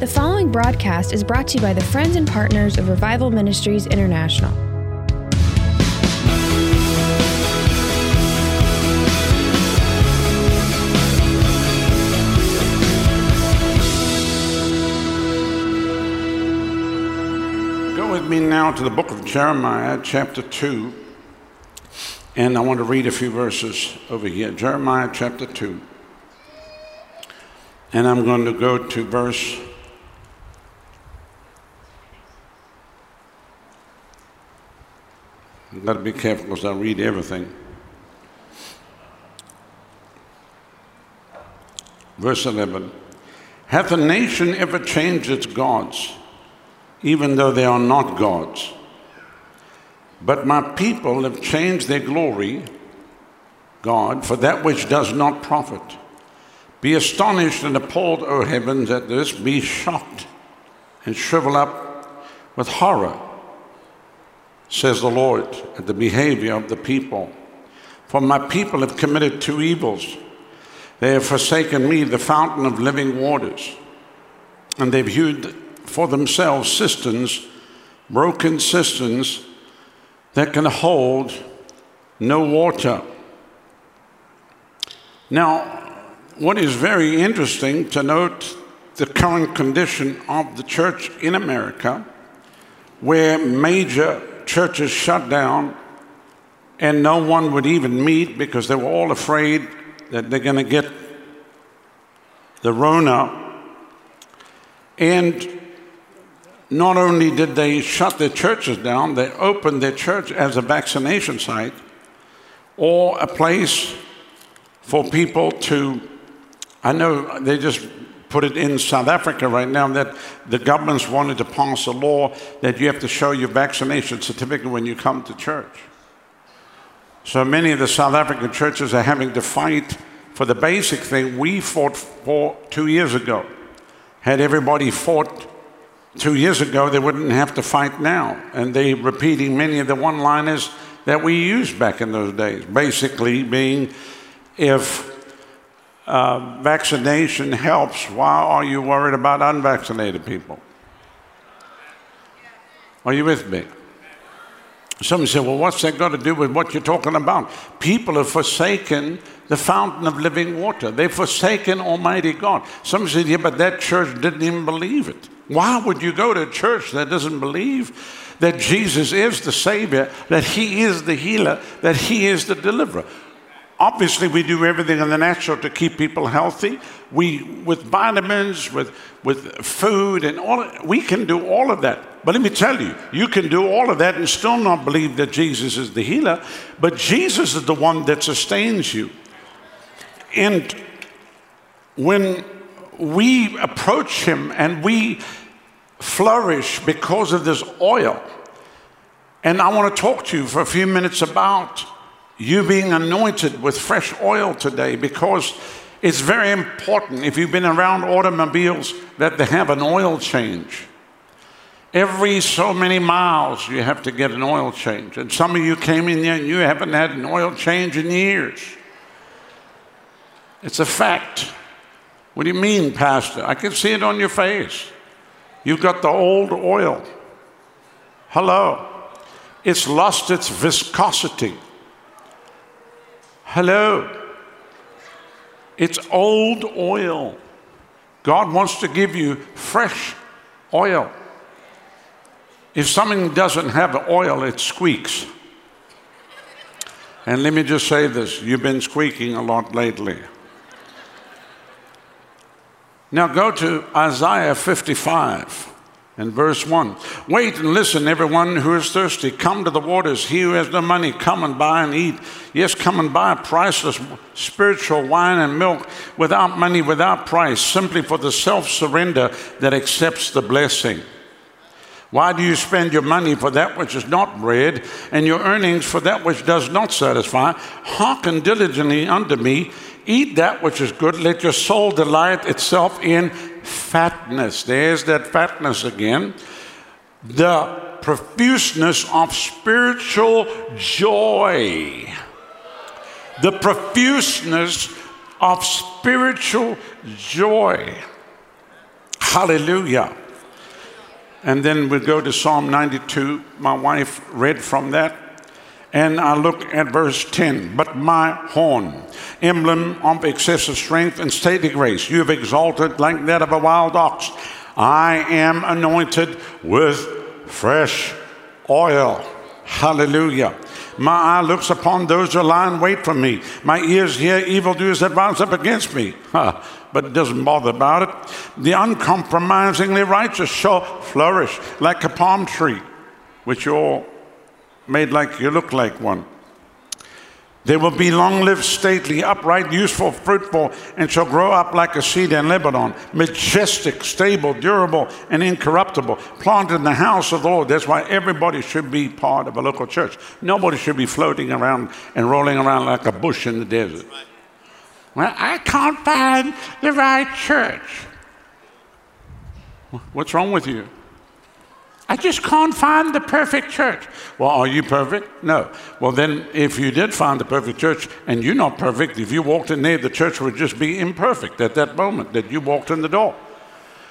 The following broadcast is brought to you by the friends and partners of Revival Ministries International. Go with me now to the book of Jeremiah, chapter 2. And I want to read a few verses over here. Jeremiah chapter 2. And I'm going to go to verse I've got to be careful because I read everything. Verse 11 Hath a nation ever changed its gods, even though they are not gods? But my people have changed their glory, God, for that which does not profit. Be astonished and appalled, O heavens, at this. Be shocked and shrivel up with horror says the Lord, at the behavior of the people. For my people have committed two evils. They have forsaken me, the fountain of living waters, and they've hewed for themselves cisterns, broken cisterns that can hold no water. Now, what is very interesting to note the current condition of the church in America, where major churches shut down, and no one would even meet because they were all afraid that they're going to get the Rona. And not only did they shut their churches down, they opened their church as a vaccination site or a place for people to. I know they just put it in South Africa right now that the government's wanted to pass a law that you have to show your vaccination certificate when you come to church. So many of the South African churches are having to fight for the basic thing we fought for two years ago. Had everybody fought two years ago, they wouldn't have to fight now. And they're repeating many of the one liners that we used back in those days. Basically, being if uh, vaccination helps, why are you worried about unvaccinated people? Are you with me? Somebody said, Well, what's that got to do with what you're talking about? People have forsaken the fountain of living water. They've forsaken Almighty God. Somebody said, Yeah, but that church didn't even believe it. Why would you go to a church that doesn't believe that Jesus is the Savior, that He is the healer, that He is the deliverer? Obviously, we do everything in the natural to keep people healthy. We, with vitamins, with, with food, and all, we can do all of that. But let me tell you, you can do all of that and still not believe that Jesus is the healer, but Jesus is the one that sustains you. And when we approach Him and we flourish because of this oil, and I want to talk to you for a few minutes about you being anointed with fresh oil today because it's very important if you've been around automobiles that they have an oil change. Every so many miles, you have to get an oil change. And some of you came in here and you haven't had an oil change in years. It's a fact. What do you mean, Pastor? I can see it on your face. You've got the old oil. Hello. It's lost its viscosity. Hello. It's old oil. God wants to give you fresh oil. If something doesn't have oil, it squeaks. And let me just say this you've been squeaking a lot lately. Now go to Isaiah 55. In verse 1, wait and listen, everyone who is thirsty. Come to the waters. He who has no money, come and buy and eat. Yes, come and buy priceless spiritual wine and milk without money, without price, simply for the self surrender that accepts the blessing. Why do you spend your money for that which is not bread, and your earnings for that which does not satisfy? Hearken diligently unto me, eat that which is good, let your soul delight itself in fatness. There's that fatness again. The profuseness of spiritual joy. The profuseness of spiritual joy. Hallelujah. And then we go to Psalm 92. My wife read from that. And I look at verse 10. But my horn, emblem of excessive strength and stately grace, you have exalted like that of a wild ox. I am anointed with fresh oil. Hallelujah. My eye looks upon those who lie in wait for me. My ears hear evildoers that rise up against me. Huh. But it doesn't bother about it. The uncompromisingly righteous shall flourish like a palm tree, which you all made like you look like one. They will be long lived, stately, upright, useful, fruitful, and shall grow up like a cedar in Lebanon, majestic, stable, durable, and incorruptible, planted in the house of the Lord. That's why everybody should be part of a local church. Nobody should be floating around and rolling around like a bush in the desert. Well, I can't find the right church. What's wrong with you? I just can't find the perfect church. Well, are you perfect? No. Well, then, if you did find the perfect church and you're not perfect, if you walked in there, the church would just be imperfect at that moment that you walked in the door.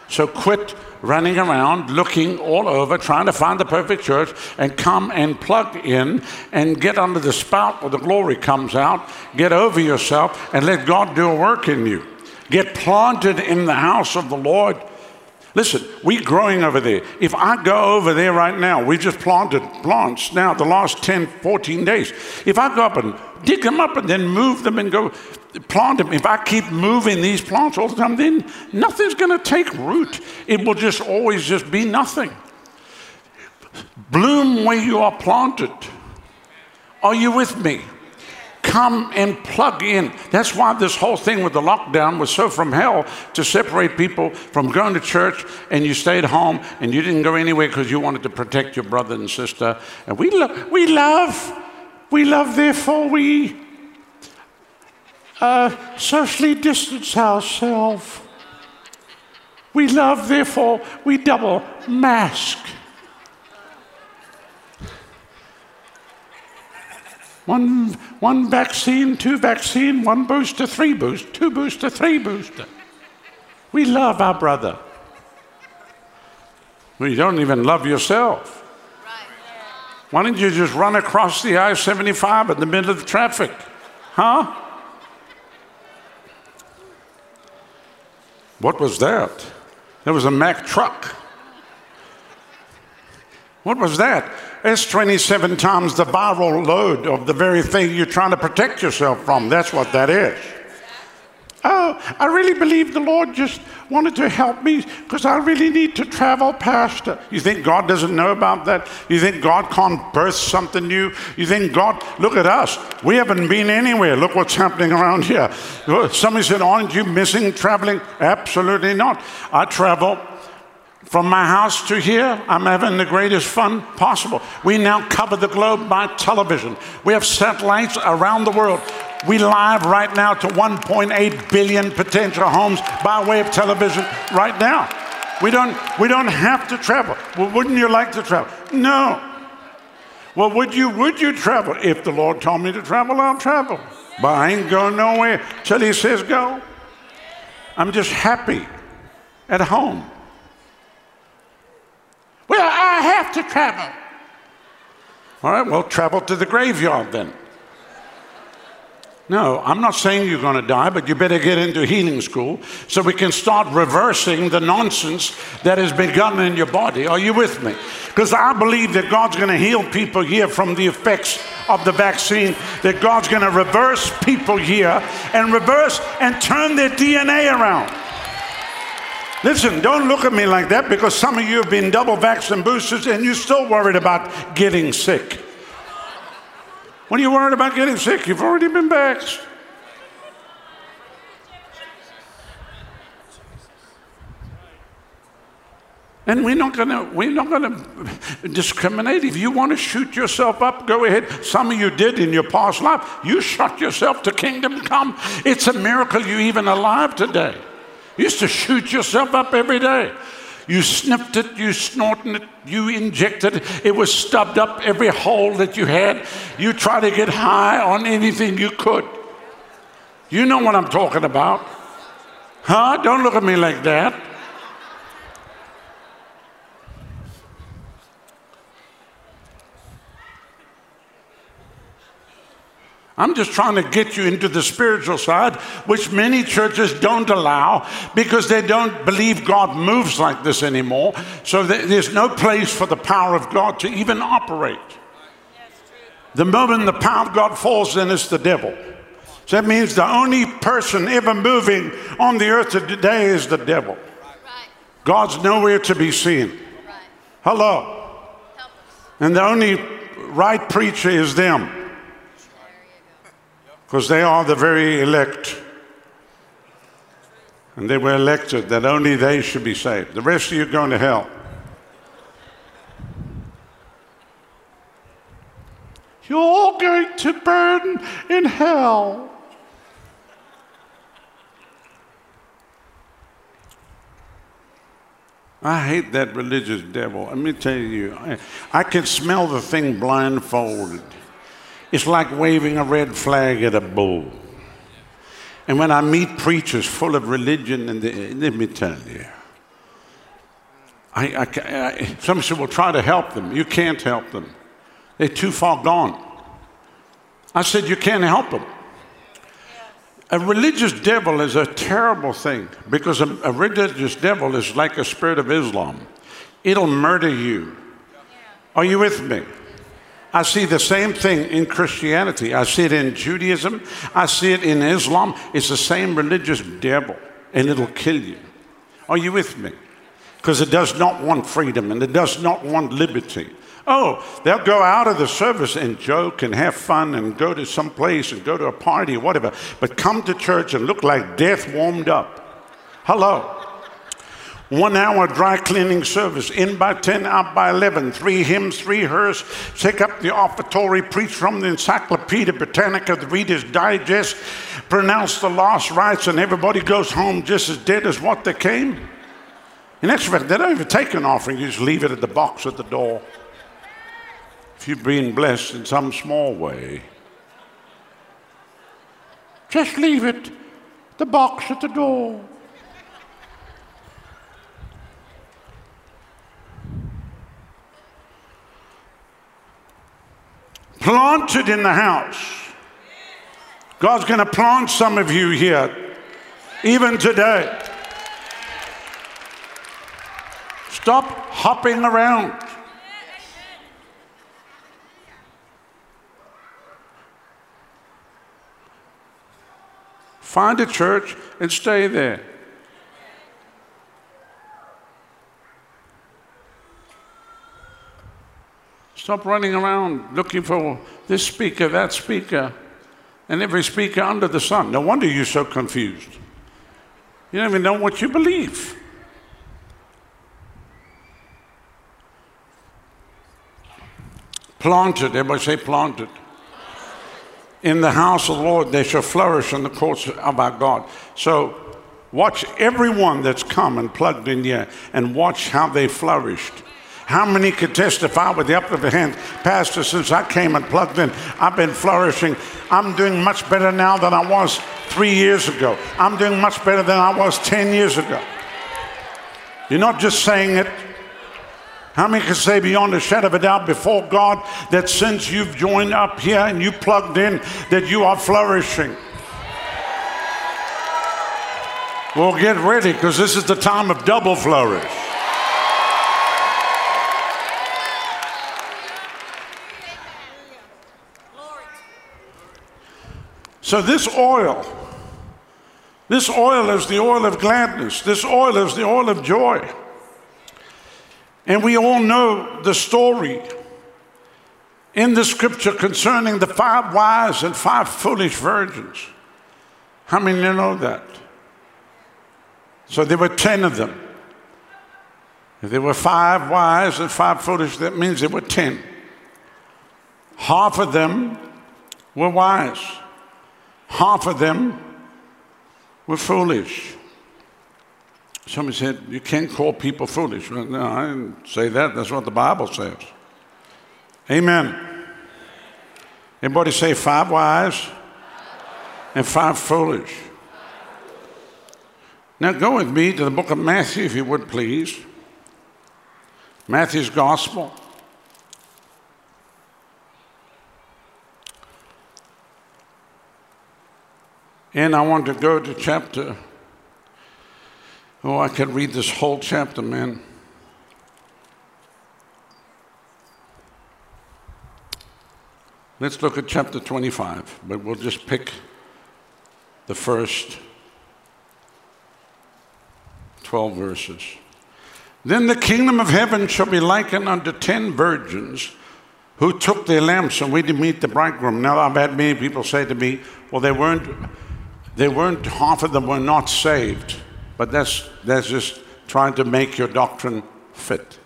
So quit running around looking all over, trying to find the perfect church, and come and plug in and get under the spout where the glory comes out. Get over yourself and let God do a work in you. Get planted in the house of the Lord Listen, we're growing over there. If I go over there right now, we just planted plants now the last 10, 14 days. If I go up and dig them up and then move them and go plant them, if I keep moving these plants all the time, then nothing's going to take root. It will just always just be nothing. Bloom where you are planted. Are you with me? Come and plug in. That's why this whole thing with the lockdown was so from hell to separate people from going to church and you stayed home and you didn't go anywhere because you wanted to protect your brother and sister. And we, lo- we love, we love, therefore we uh, socially distance ourselves. We love, therefore we double mask. One, one vaccine, two vaccine, one booster, three boost, two booster, three booster. We love our brother. Well, you don't even love yourself. Why don't you just run across the I 75 in the middle of the traffic? Huh? What was that? There was a Mack truck. What was that? It's 27 times the viral load of the very thing you're trying to protect yourself from. That's what that is. Oh, I really believe the Lord just wanted to help me because I really need to travel, Pastor. You think God doesn't know about that? You think God can't birth something new? You think God, look at us. We haven't been anywhere. Look what's happening around here. Somebody said, Aren't you missing traveling? Absolutely not. I travel from my house to here, I'm having the greatest fun possible. We now cover the globe by television. We have satellites around the world. We live right now to 1.8 billion potential homes by way of television right now. We don't, we don't have to travel. Well, wouldn't you like to travel? No. Well, would you, would you travel? If the Lord told me to travel, I'll travel. But I ain't going nowhere till He says go. I'm just happy at home. Well, I have to travel. All right, well, travel to the graveyard then. No, I'm not saying you're going to die, but you better get into healing school so we can start reversing the nonsense that has begun in your body. Are you with me? Because I believe that God's going to heal people here from the effects of the vaccine, that God's going to reverse people here and reverse and turn their DNA around. Listen, don't look at me like that because some of you have been double vaccinated boosters and you're still worried about getting sick. When are you worried about getting sick? You've already been vaxxed. And we're not gonna we're not gonna discriminate. If you want to shoot yourself up, go ahead. Some of you did in your past life. You shot yourself to kingdom come. It's a miracle you're even alive today. You used to shoot yourself up every day. You sniffed it, you snorted it, you injected it. It was stubbed up every hole that you had. You tried to get high on anything you could. You know what I'm talking about. Huh? Don't look at me like that. I'm just trying to get you into the spiritual side, which many churches don't allow because they don't believe God moves like this anymore. So there's no place for the power of God to even operate. The moment the power of God falls, then it's the devil. So that means the only person ever moving on the earth today is the devil. God's nowhere to be seen. Hello. And the only right preacher is them because they are the very elect. And they were elected that only they should be saved. The rest of you are going to hell. You're all going to burn in hell. I hate that religious devil. Let me tell you, I, I can smell the thing blindfolded. It's like waving a red flag at a bull. And when I meet preachers full of religion, and let me tell you, I, I, I, some say, well, try to help them. You can't help them. They're too far gone. I said, you can't help them. A religious devil is a terrible thing because a, a religious devil is like a spirit of Islam. It'll murder you. Are you with me? I see the same thing in Christianity. I see it in Judaism. I see it in Islam. It's the same religious devil, and it'll kill you. Are you with me? Because it does not want freedom and it does not want liberty. Oh, they'll go out of the service and joke and have fun and go to some place and go to a party or whatever, but come to church and look like death warmed up. Hello one hour dry cleaning service, in by 10, out by 11, three hymns, three hers, take up the offertory, preach from the Encyclopedia Britannica, the Reader's Digest, pronounce the lost rites, and everybody goes home just as dead as what they came. In actual fact, they don't even take an offering, you just leave it at the box at the door. If you've been blessed in some small way, just leave it, the box at the door. Planted in the house. God's going to plant some of you here, even today. Stop hopping around. Find a church and stay there. Stop running around looking for this speaker, that speaker, and every speaker under the sun. No wonder you're so confused. You don't even know what you believe. Planted, everybody say planted. In the house of the Lord, they shall flourish in the courts of our God. So, watch everyone that's come and plugged in here and watch how they flourished. How many could testify with the up of the hand, Pastor, since I came and plugged in, I've been flourishing. I'm doing much better now than I was three years ago. I'm doing much better than I was 10 years ago. You're not just saying it. How many can say beyond a shadow of a doubt before God that since you've joined up here and you plugged in, that you are flourishing? Well, get ready because this is the time of double flourish. So, this oil, this oil is the oil of gladness. This oil is the oil of joy. And we all know the story in the scripture concerning the five wise and five foolish virgins. How many you know that? So there were 10 of them. If there were five wise and five foolish, that means there were 10. Half of them were wise half of them were foolish. Somebody said, You can't call people foolish. Well, no, I didn't say that. That's what the Bible says. Amen. Everybody say five wise and five foolish. Now go with me to the book of Matthew, if you would please. Matthew's Gospel. And I want to go to chapter. Oh, I can read this whole chapter, man. Let's look at chapter 25, but we'll just pick the first 12 verses. Then the kingdom of heaven shall be likened unto ten virgins who took their lamps and went to meet the bridegroom. Now I've had many people say to me, well, they weren't, they weren't, half of them were not saved. But that's, that's just trying to make your doctrine fit.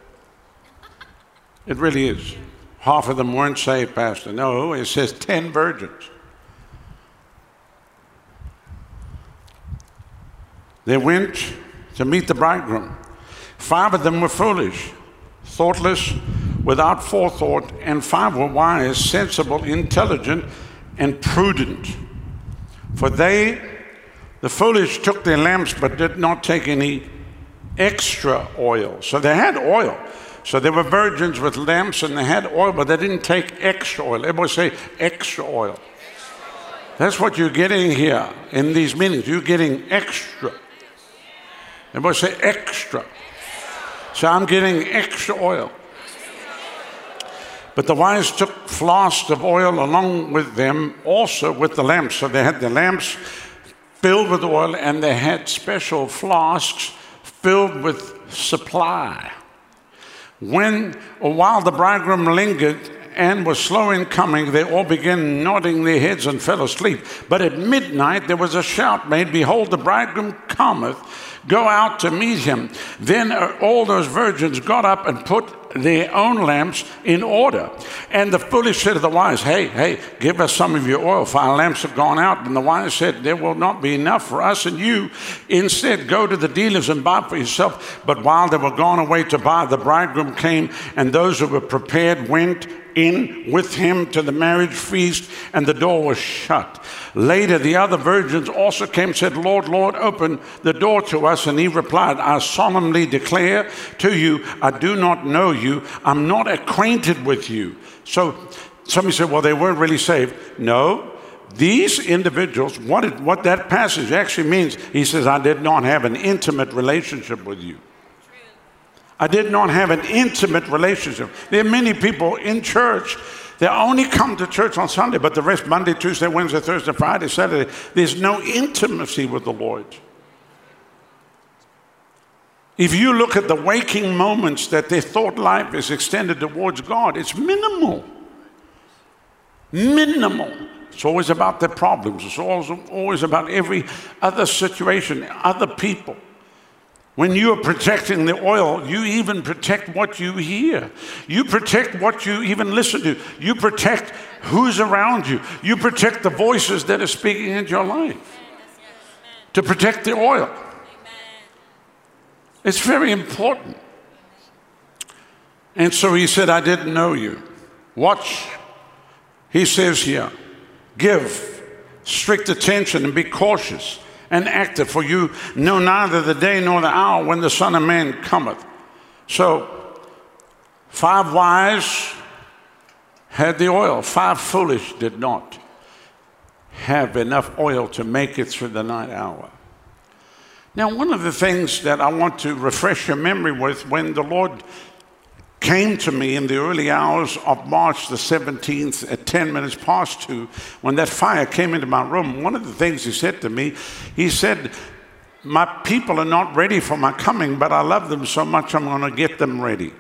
It really is. Half of them weren't saved, Pastor. No, it says 10 virgins. They went to meet the bridegroom. Five of them were foolish, thoughtless, without forethought, and five were wise, sensible, intelligent, and prudent. For they, the foolish, took their lamps but did not take any extra oil. So they had oil. So they were virgins with lamps and they had oil, but they didn't take extra oil. Everybody say extra oil. That's what you're getting here in these meetings. You're getting extra. Everybody say extra. So I'm getting extra oil. But the wise took flasks of oil along with them, also with the lamps. So they had the lamps filled with oil, and they had special flasks filled with supply. When, while the bridegroom lingered and was slow in coming, they all began nodding their heads and fell asleep. But at midnight there was a shout made, Behold, the bridegroom cometh Go out to meet him. Then uh, all those virgins got up and put their own lamps in order. And the foolish said to the wise, Hey, hey, give us some of your oil, for our lamps have gone out. And the wise said, There will not be enough for us and you. Instead, go to the dealers and buy for yourself. But while they were gone away to buy, the bridegroom came, and those who were prepared went in with him to the marriage feast, and the door was shut. Later, the other virgins also came and said, Lord, Lord, open the door to us. And he replied, I solemnly declare to you, I do not know you. I'm not acquainted with you. So somebody said, Well, they weren't really saved. No, these individuals, what, it, what that passage actually means, he says, I did not have an intimate relationship with you. I did not have an intimate relationship. There are many people in church that only come to church on Sunday, but the rest, Monday, Tuesday, Wednesday, Thursday, Friday, Saturday, there's no intimacy with the Lord. If you look at the waking moments that their thought life is extended towards God, it's minimal. Minimal. It's always about their problems. It's always, always about every other situation, other people. When you are protecting the oil, you even protect what you hear. You protect what you even listen to. You protect who's around you. You protect the voices that are speaking into your life. To protect the oil. It's very important. And so he said, I didn't know you. Watch. He says here, give strict attention and be cautious and active, for you know neither the day nor the hour when the Son of Man cometh. So, five wise had the oil, five foolish did not have enough oil to make it through the night hour. Now, one of the things that I want to refresh your memory with when the Lord came to me in the early hours of March the 17th at 10 minutes past 2, when that fire came into my room, one of the things he said to me, he said, My people are not ready for my coming, but I love them so much I'm going to get them ready.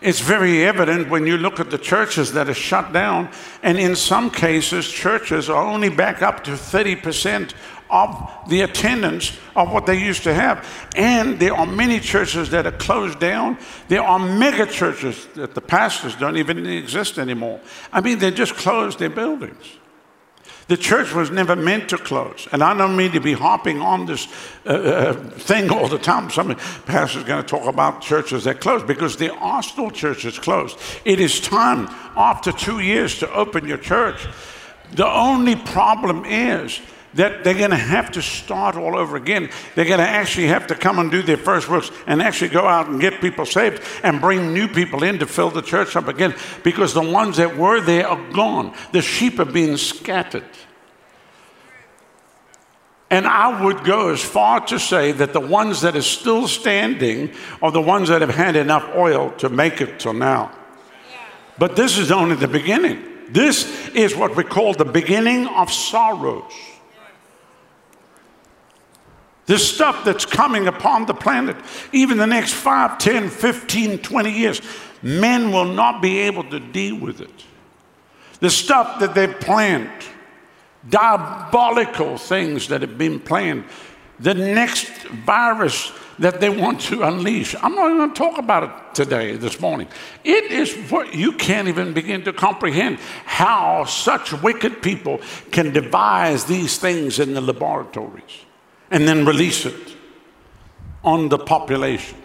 It's very evident when you look at the churches that are shut down, and in some cases, churches are only back up to 30% of the attendance of what they used to have. And there are many churches that are closed down. There are mega churches that the pastors don't even exist anymore. I mean, they just closed their buildings. The church was never meant to close. And I don't mean to be harping on this uh, uh, thing all the time. Some pastors going to talk about churches that close because there are still churches closed. It is time after two years to open your church. The only problem is that they're going to have to start all over again. They're going to actually have to come and do their first works and actually go out and get people saved and bring new people in to fill the church up again because the ones that were there are gone. The sheep are being scattered. And I would go as far to say that the ones that are still standing are the ones that have had enough oil to make it till now. But this is only the beginning. This is what we call the beginning of sorrows. This stuff that's coming upon the planet, even the next 5, 10, 15, 20 years, men will not be able to deal with it. The stuff that they've planned, diabolical things that have been planned, the next virus that they want to unleash. I'm not even going to talk about it today, this morning. It is what you can't even begin to comprehend how such wicked people can devise these things in the laboratories and then release it on the population.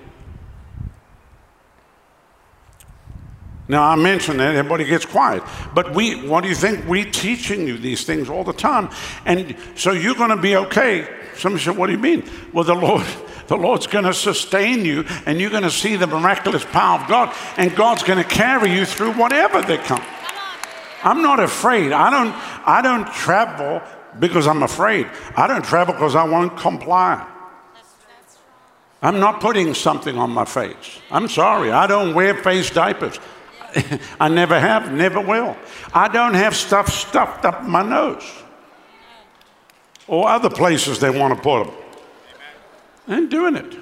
Now I mention that everybody gets quiet, but we, what do you think? We're teaching you these things all the time, and so you're going to be okay. Somebody said, "What do you mean?" Well, the Lord, the Lord's going to sustain you, and you're going to see the miraculous power of God, and God's going to carry you through whatever they come. I'm not afraid. I don't. I don't travel because I'm afraid. I don't travel because I won't comply. I'm not putting something on my face. I'm sorry. I don't wear face diapers. I never have, never will. I don't have stuff stuffed up my nose or other places they want to put them. I ain't doing it.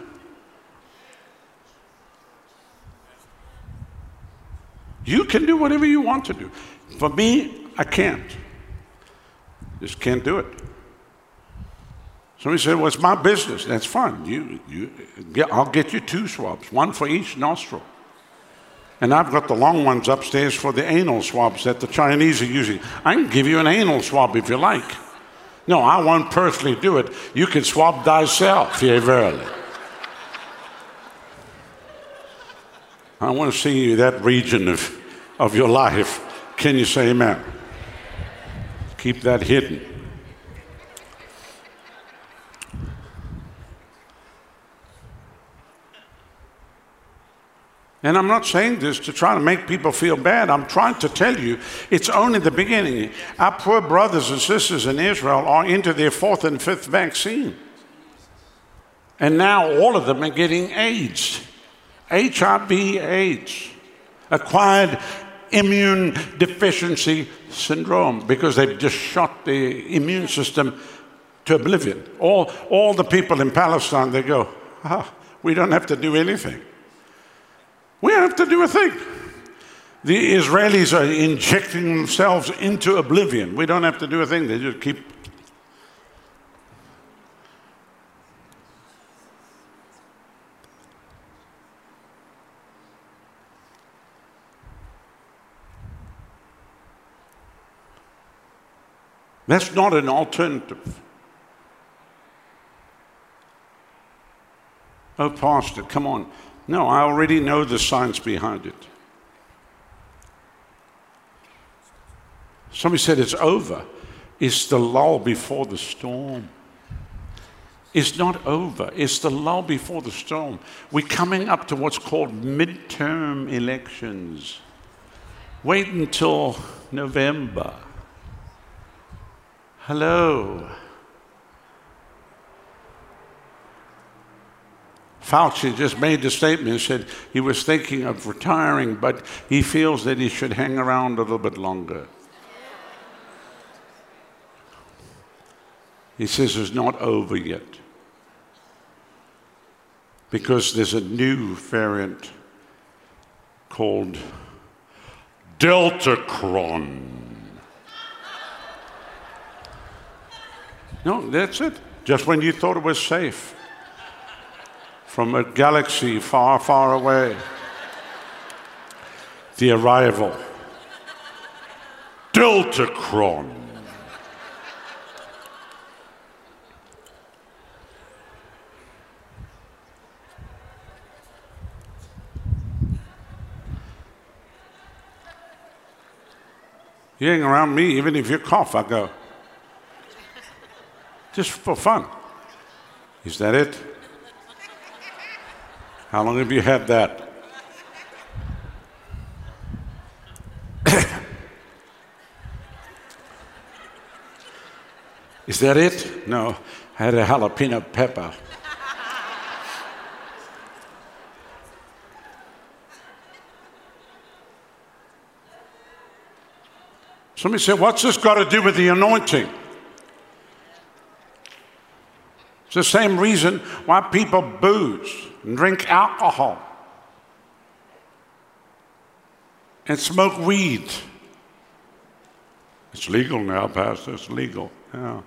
You can do whatever you want to do. For me, I can't. Just can't do it. Somebody said, Well, it's my business. That's fine. You, you, I'll get you two swabs, one for each nostril. And I've got the long ones upstairs for the anal swabs that the Chinese are using. I can give you an anal swab if you like. No, I won't personally do it. You can swab thyself, yea, verily. I want to see that region of, of your life. Can you say amen? Keep that hidden. And I'm not saying this to try to make people feel bad. I'm trying to tell you it's only the beginning. Our poor brothers and sisters in Israel are into their fourth and fifth vaccine. And now all of them are getting AIDS, HIV, AIDS, acquired immune deficiency syndrome, because they've just shot the immune system to oblivion. All, all the people in Palestine, they go, ah, we don't have to do anything. We don't have to do a thing. The Israelis are injecting themselves into oblivion. We don't have to do a thing. They just keep. That's not an alternative. Oh, Pastor, come on. No, I already know the science behind it. Somebody said it's over. It's the lull before the storm. It's not over. It's the lull before the storm. We're coming up to what's called midterm elections. Wait until November. Hello. Fauci just made the statement said he was thinking of retiring, but he feels that he should hang around a little bit longer. He says it's not over yet because there's a new variant called Delta Deltacron. No, that's it. Just when you thought it was safe from a galaxy far, far away. The arrival. Deltacron. You hang around me, even if you cough, I go. Just for fun. Is that it? How long have you had that? Is that it? No. I had a jalapeno pepper. Somebody said, What's this got to do with the anointing? It's the same reason why people booze and drink alcohol and smoke weed. It's legal now, Pastor. It's legal. Yeah.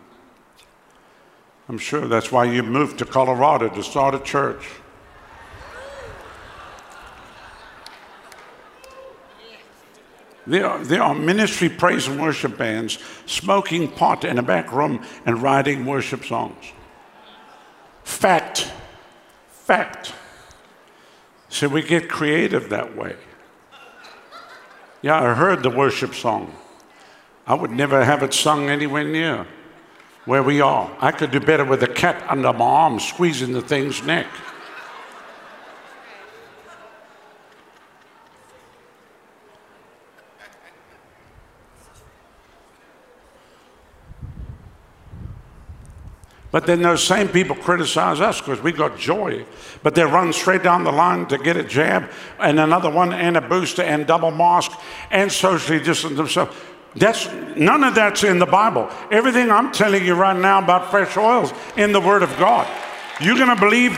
I'm sure that's why you moved to Colorado to start a church. There are, there are ministry praise and worship bands smoking pot in a back room and writing worship songs. Fact. Fact. So we get creative that way. Yeah, I heard the worship song. I would never have it sung anywhere near where we are. I could do better with a cat under my arm squeezing the thing's neck. But then those same people criticize us because we got joy. But they run straight down the line to get a jab and another one and a booster and double mask and socially distance themselves. That's none of that's in the Bible. Everything I'm telling you right now about fresh oils in the Word of God. You're to believe.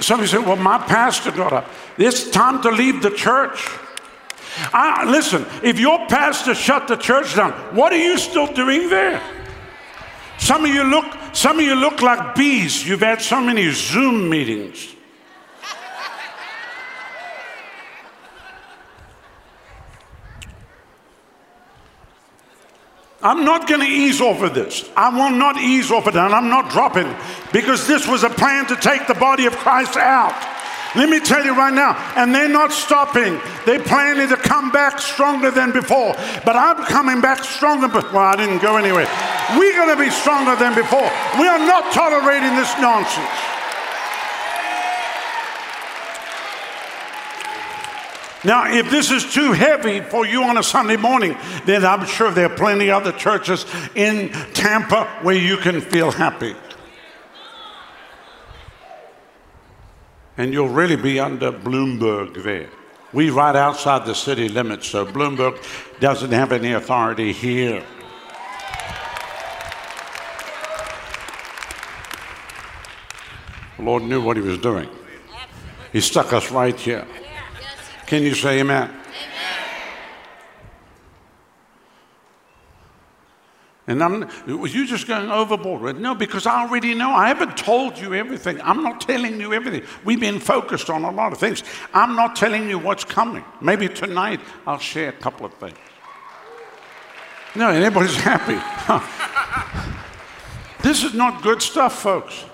Somebody said, "Well, my pastor got up. It's time to leave the church." I, listen, if your pastor shut the church down, what are you still doing there? Some of you look, some of you look like bees. You've had so many Zoom meetings. I'm not going to ease off of this. I will not ease off of it, and I'm not dropping because this was a plan to take the body of Christ out. Let me tell you right now, and they're not stopping. They're planning to come back stronger than before. But I'm coming back stronger. But well, I didn't go anywhere. We're going to be stronger than before. We are not tolerating this nonsense. Now, if this is too heavy for you on a Sunday morning, then I'm sure there are plenty other churches in Tampa where you can feel happy. And you'll really be under Bloomberg there. We're right outside the city limits, so Bloomberg doesn't have any authority here. The Lord knew what he was doing. He stuck us right here. Can you say amen? And I'm, was you just going overboard? With no, because I already know. I haven't told you everything. I'm not telling you everything. We've been focused on a lot of things. I'm not telling you what's coming. Maybe tonight I'll share a couple of things. No, everybody's happy. this is not good stuff, folks.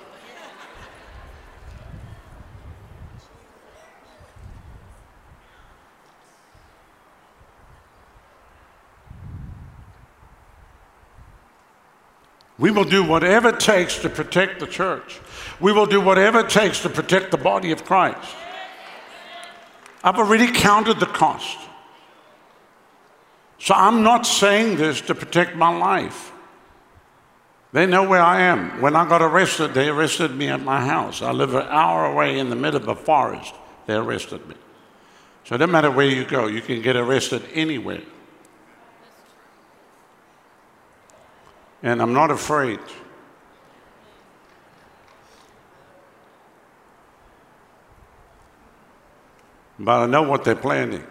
We will do whatever it takes to protect the church. We will do whatever it takes to protect the body of Christ. I've already counted the cost. So I'm not saying this to protect my life. They know where I am. When I got arrested, they arrested me at my house. I live an hour away in the middle of a forest. They arrested me. So it doesn't matter where you go, you can get arrested anywhere. And I'm not afraid. But I know what they're planning.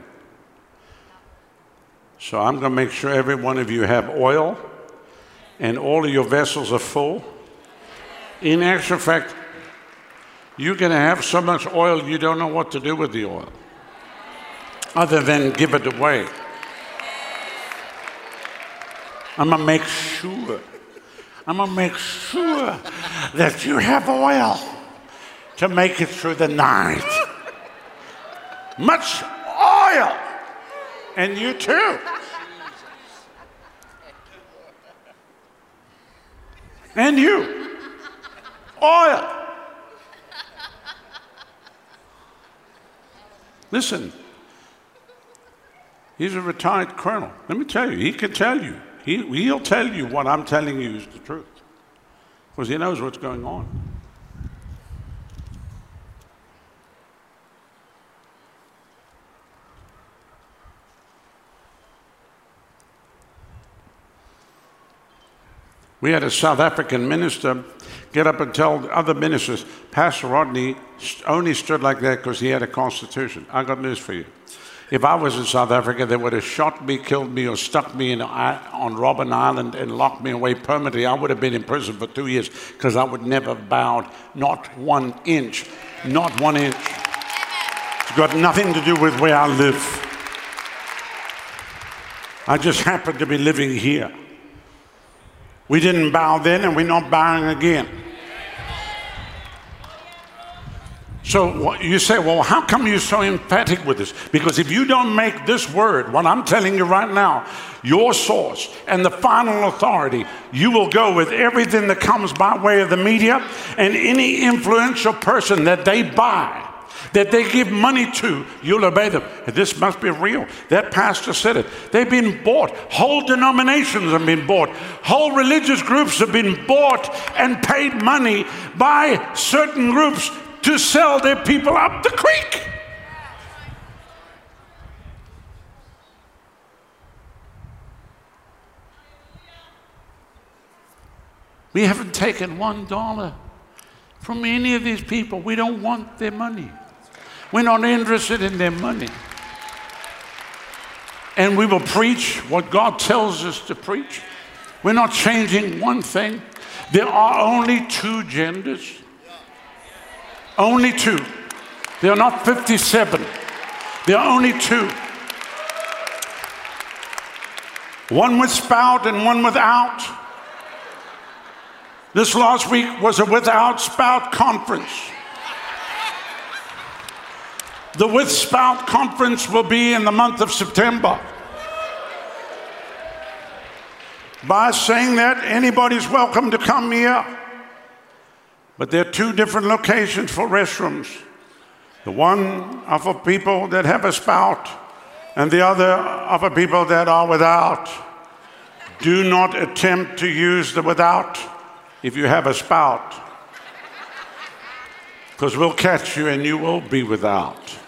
So I'm going to make sure every one of you have oil and all of your vessels are full. In actual fact, you're going to have so much oil you don't know what to do with the oil other than give it away. I'm to make sure. I'm to make sure that you have oil to make it through the night. Much oil. And you too. And you. Oil. Listen, he's a retired colonel. Let me tell you, he can tell you he, he'll tell you what I'm telling you is the truth. because he knows what's going on. We had a South African minister get up and tell other ministers, Pastor Rodney only stood like that because he had a constitution. I got news for you. If I was in South Africa, they would have shot me, killed me, or stuck me in, uh, on Robben Island and locked me away permanently. I would have been in prison for two years because I would never have bowed not one inch. Not one inch. It's got nothing to do with where I live. I just happen to be living here. We didn't bow then, and we're not bowing again. So you say, well, how come you're so emphatic with this? Because if you don't make this word, what I'm telling you right now, your source and the final authority, you will go with everything that comes by way of the media and any influential person that they buy that they give money to, you'll obey them. This must be real. That pastor said it. They've been bought. Whole denominations have been bought. Whole religious groups have been bought and paid money by certain groups to sell their people up the creek. We haven't taken one dollar from any of these people. We don't want their money. We're not interested in their money. And we will preach what God tells us to preach. We're not changing one thing. There are only two genders. Only two. There are not 57. There are only two. One with spout and one without. This last week was a without spout conference. The With Spout conference will be in the month of September. By saying that, anybody's welcome to come here. But there are two different locations for restrooms. The one are for people that have a spout, and the other are for people that are without. Do not attempt to use the without if you have a spout, because we'll catch you and you will be without.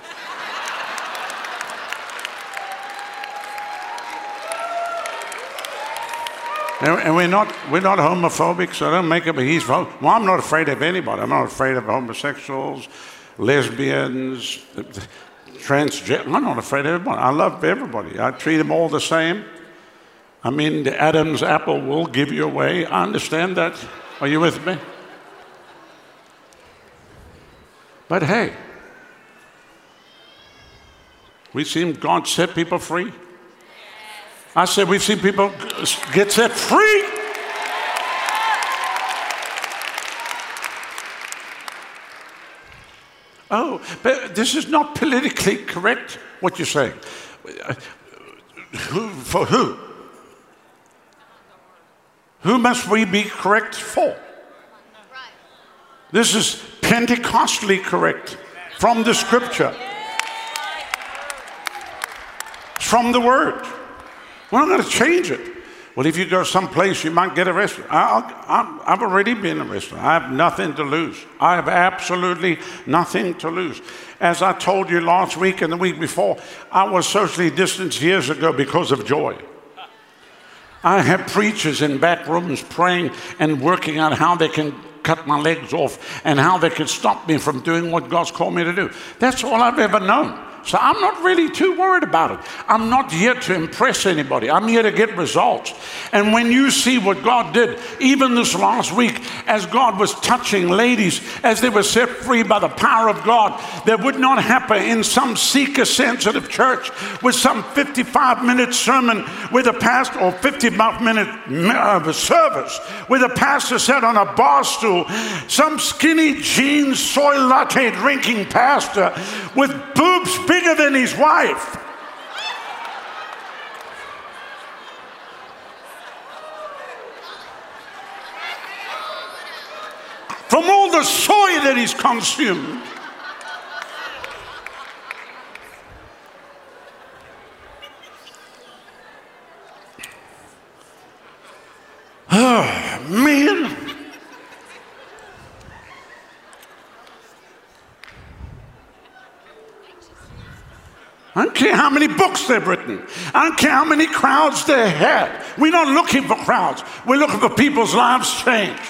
And, we're not we're not homophobic, so don't make it a he's well, I'm not afraid of anybody. I'm not afraid of homosexuals, lesbians, transgender. I'm not afraid of everybody. I love everybody. I treat them all the same. I mean, the Adam's apple will give you away. I understand that. Are you with me? But hey, we seen God set people free. I said, we've seen people get set free. Oh, but this is not politically correct, what you're saying. For who? Who must we be correct for? This is Pentecostally correct from the scripture, from the word. We're not going to change it. Well, if you go someplace, you might get arrested. i have already been arrested. I have nothing to lose. I have absolutely nothing to lose. As I told you last week and the week before, I was socially distanced years ago because of joy. I have preachers in back rooms praying and working out how they can cut my legs off and how they can stop me from doing what God's called me to do. That's all I've ever known. So I'm not really too worried about it. I'm not here to impress anybody. I'm here to get results. And when you see what God did, even this last week, as God was touching ladies as they were set free by the power of God, that would not happen in some seeker sensitive church with some 55 minute sermon with a pastor or 55 minute uh, service with a pastor sat on a bar stool, some skinny jeans soy latte drinking pastor with boobs bigger than his wife. From all the soy that he's consumed. Oh, man. I don't care how many books they've written. I don't care how many crowds they had. We're not looking for crowds. We're looking for people's lives changed.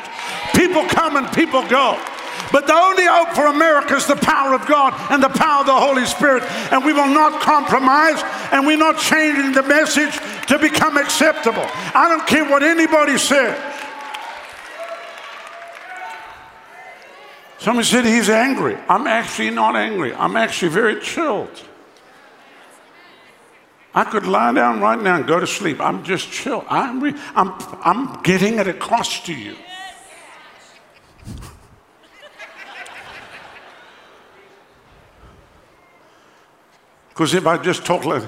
People come and people go. But the only hope for America is the power of God and the power of the Holy Spirit. And we will not compromise and we're not changing the message to become acceptable. I don't care what anybody says. Somebody said he's angry. I'm actually not angry. I'm actually very chilled. I could lie down right now and go to sleep. I'm just chill. I'm, re- I'm, I'm getting it across to you. Because if I just talk like,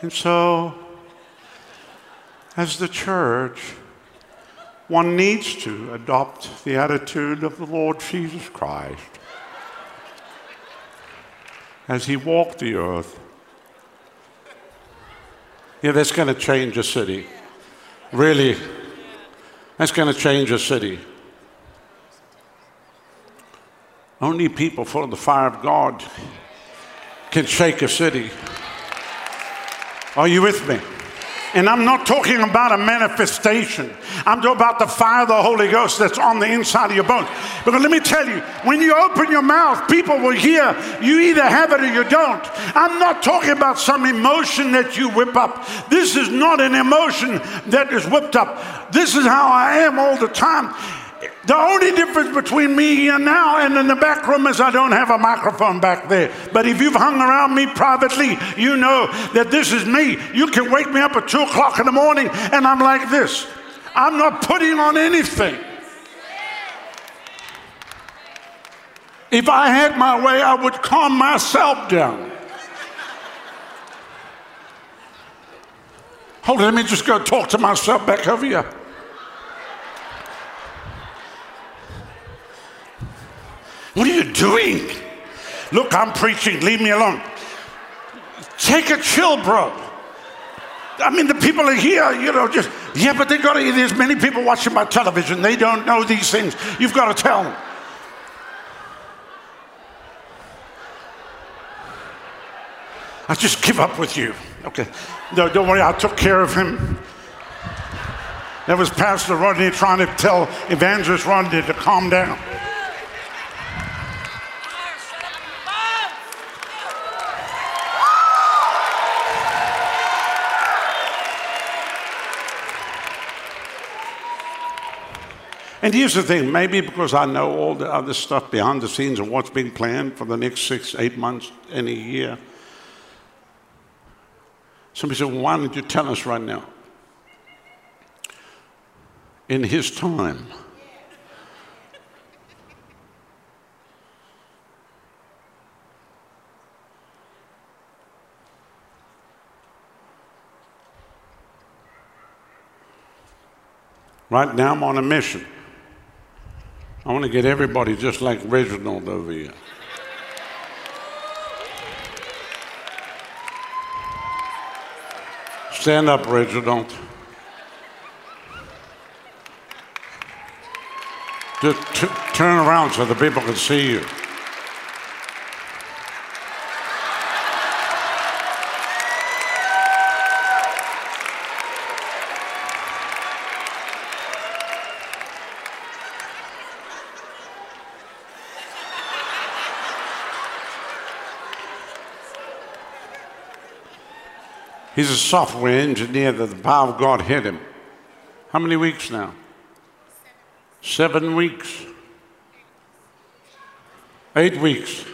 and so, as the church, one needs to adopt the attitude of the Lord Jesus Christ as he walked the earth. Yeah, that's going to change a city. Really, that's going to change a city. Only people full of the fire of God can shake a city. Are you with me? And I'm not talking about a manifestation. I'm talking about the fire of the Holy Ghost that's on the inside of your bones. Because let me tell you, when you open your mouth, people will hear you either have it or you don't. I'm not talking about some emotion that you whip up. This is not an emotion that is whipped up. This is how I am all the time. The only difference between me here now and in the back room is I don't have a microphone back there. But if you've hung around me privately, you know that this is me. You can wake me up at 2 o'clock in the morning and I'm like this. I'm not putting on anything. If I had my way, I would calm myself down. Hold on, let me just go talk to myself back over here. What are you doing? Look, I'm preaching. Leave me alone. Take a chill, bro. I mean, the people are here, you know, just, yeah, but they got to, there's many people watching my television. They don't know these things. You've got to tell them. I just give up with you. Okay. No, don't worry, I took care of him. That was Pastor Rodney trying to tell Evangelist Rodney to calm down. And here's the thing maybe because I know all the other stuff behind the scenes of what's being planned for the next six, eight months, and a year. Somebody said, Why don't you tell us right now? In his time, Right now, I'm on a mission. I want to get everybody just like Reginald over here. Stand up, Reginald. Just t- turn around so the people can see you. He's a software engineer that the power of God hit him. How many weeks now? Seven weeks. Eight weeks.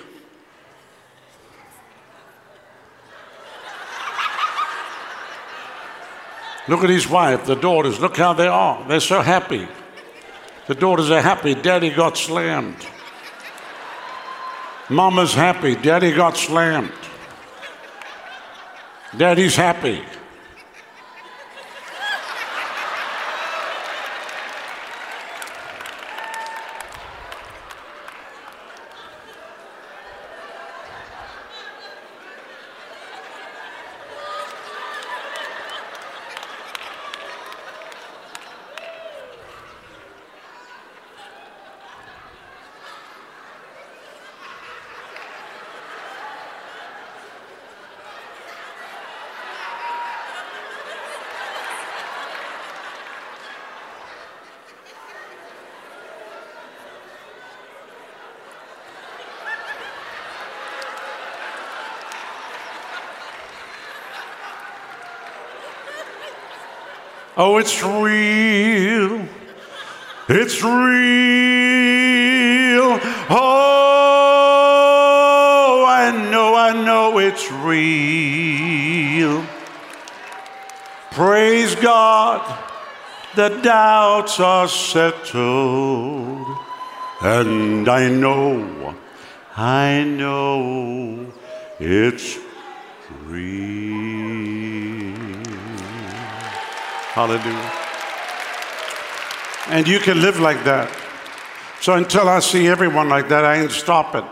Look at his wife, the daughters, look how they are. They're so happy. The daughters are happy. Daddy got slammed. Mama's happy. Daddy got slammed. Daddy's happy. Oh, it's real. It's real. Oh, I know, I know it's real. Praise God, the doubts are settled. And I know, I know it's real. Hallelujah. And you can live like that. So until I see everyone like that, I ain't stopping.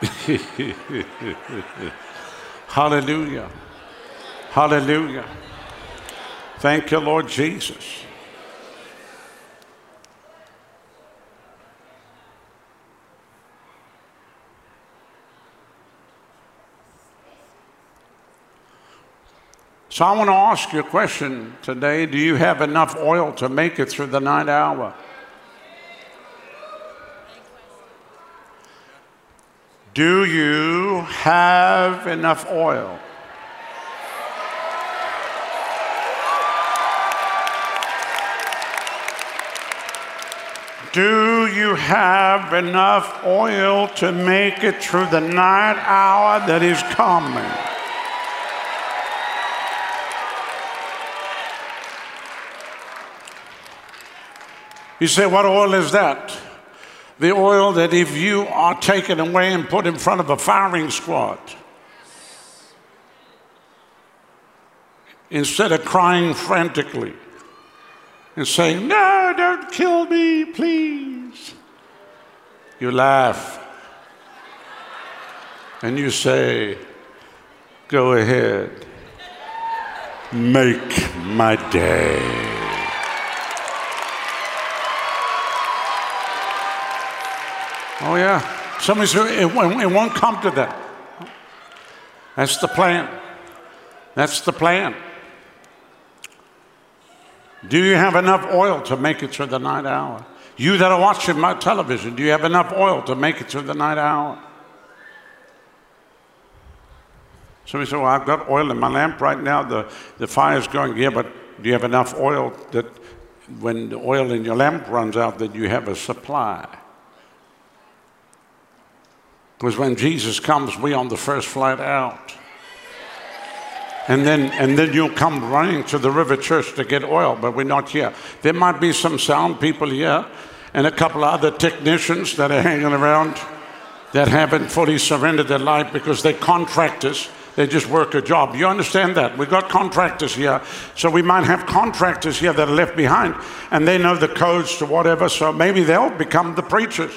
Hallelujah. Hallelujah. Thank you, Lord Jesus. So I want to ask you a question today. Do you have enough oil to make it through the night hour? Do you have enough oil? Do you have enough oil to make it through the night hour that is coming? You say, What oil is that? The oil that if you are taken away and put in front of a firing squad, instead of crying frantically and saying, No, don't kill me, please, you laugh and you say, Go ahead, make my day. Oh, yeah. Somebody said it, it won't come to that. That's the plan. That's the plan. Do you have enough oil to make it through the night hour? You that are watching my television, do you have enough oil to make it through the night hour? Somebody said, Well, I've got oil in my lamp right now. The, the fire's going. Yeah, but do you have enough oil that when the oil in your lamp runs out, that you have a supply? Because when Jesus comes, we on the first flight out. And then, and then you'll come running to the river church to get oil, but we're not here. There might be some sound people here and a couple of other technicians that are hanging around that haven't fully surrendered their life because they're contractors. They just work a job. You understand that? We've got contractors here. So we might have contractors here that are left behind and they know the codes to whatever. So maybe they'll become the preachers.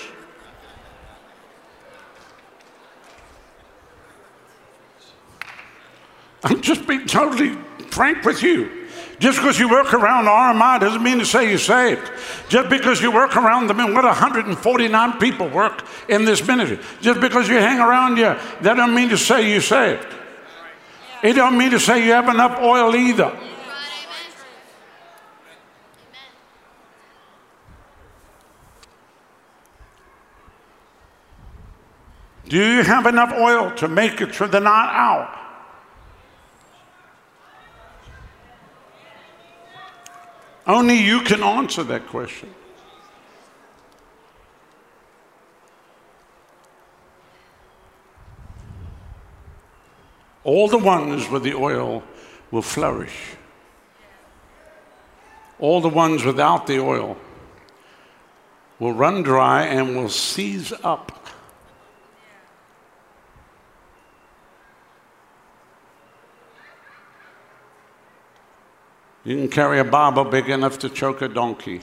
I'm just being totally frank with you. Just because you work around RMI doesn't mean to say you're saved. Just because you work around them, what 149 people work in this ministry. Just because you hang around here, that don't mean to say you're saved. It don't mean to say you have enough oil either. Do you have enough oil to make it through the night hour? Only you can answer that question. All the ones with the oil will flourish. All the ones without the oil will run dry and will seize up. You can carry a Bible big enough to choke a donkey.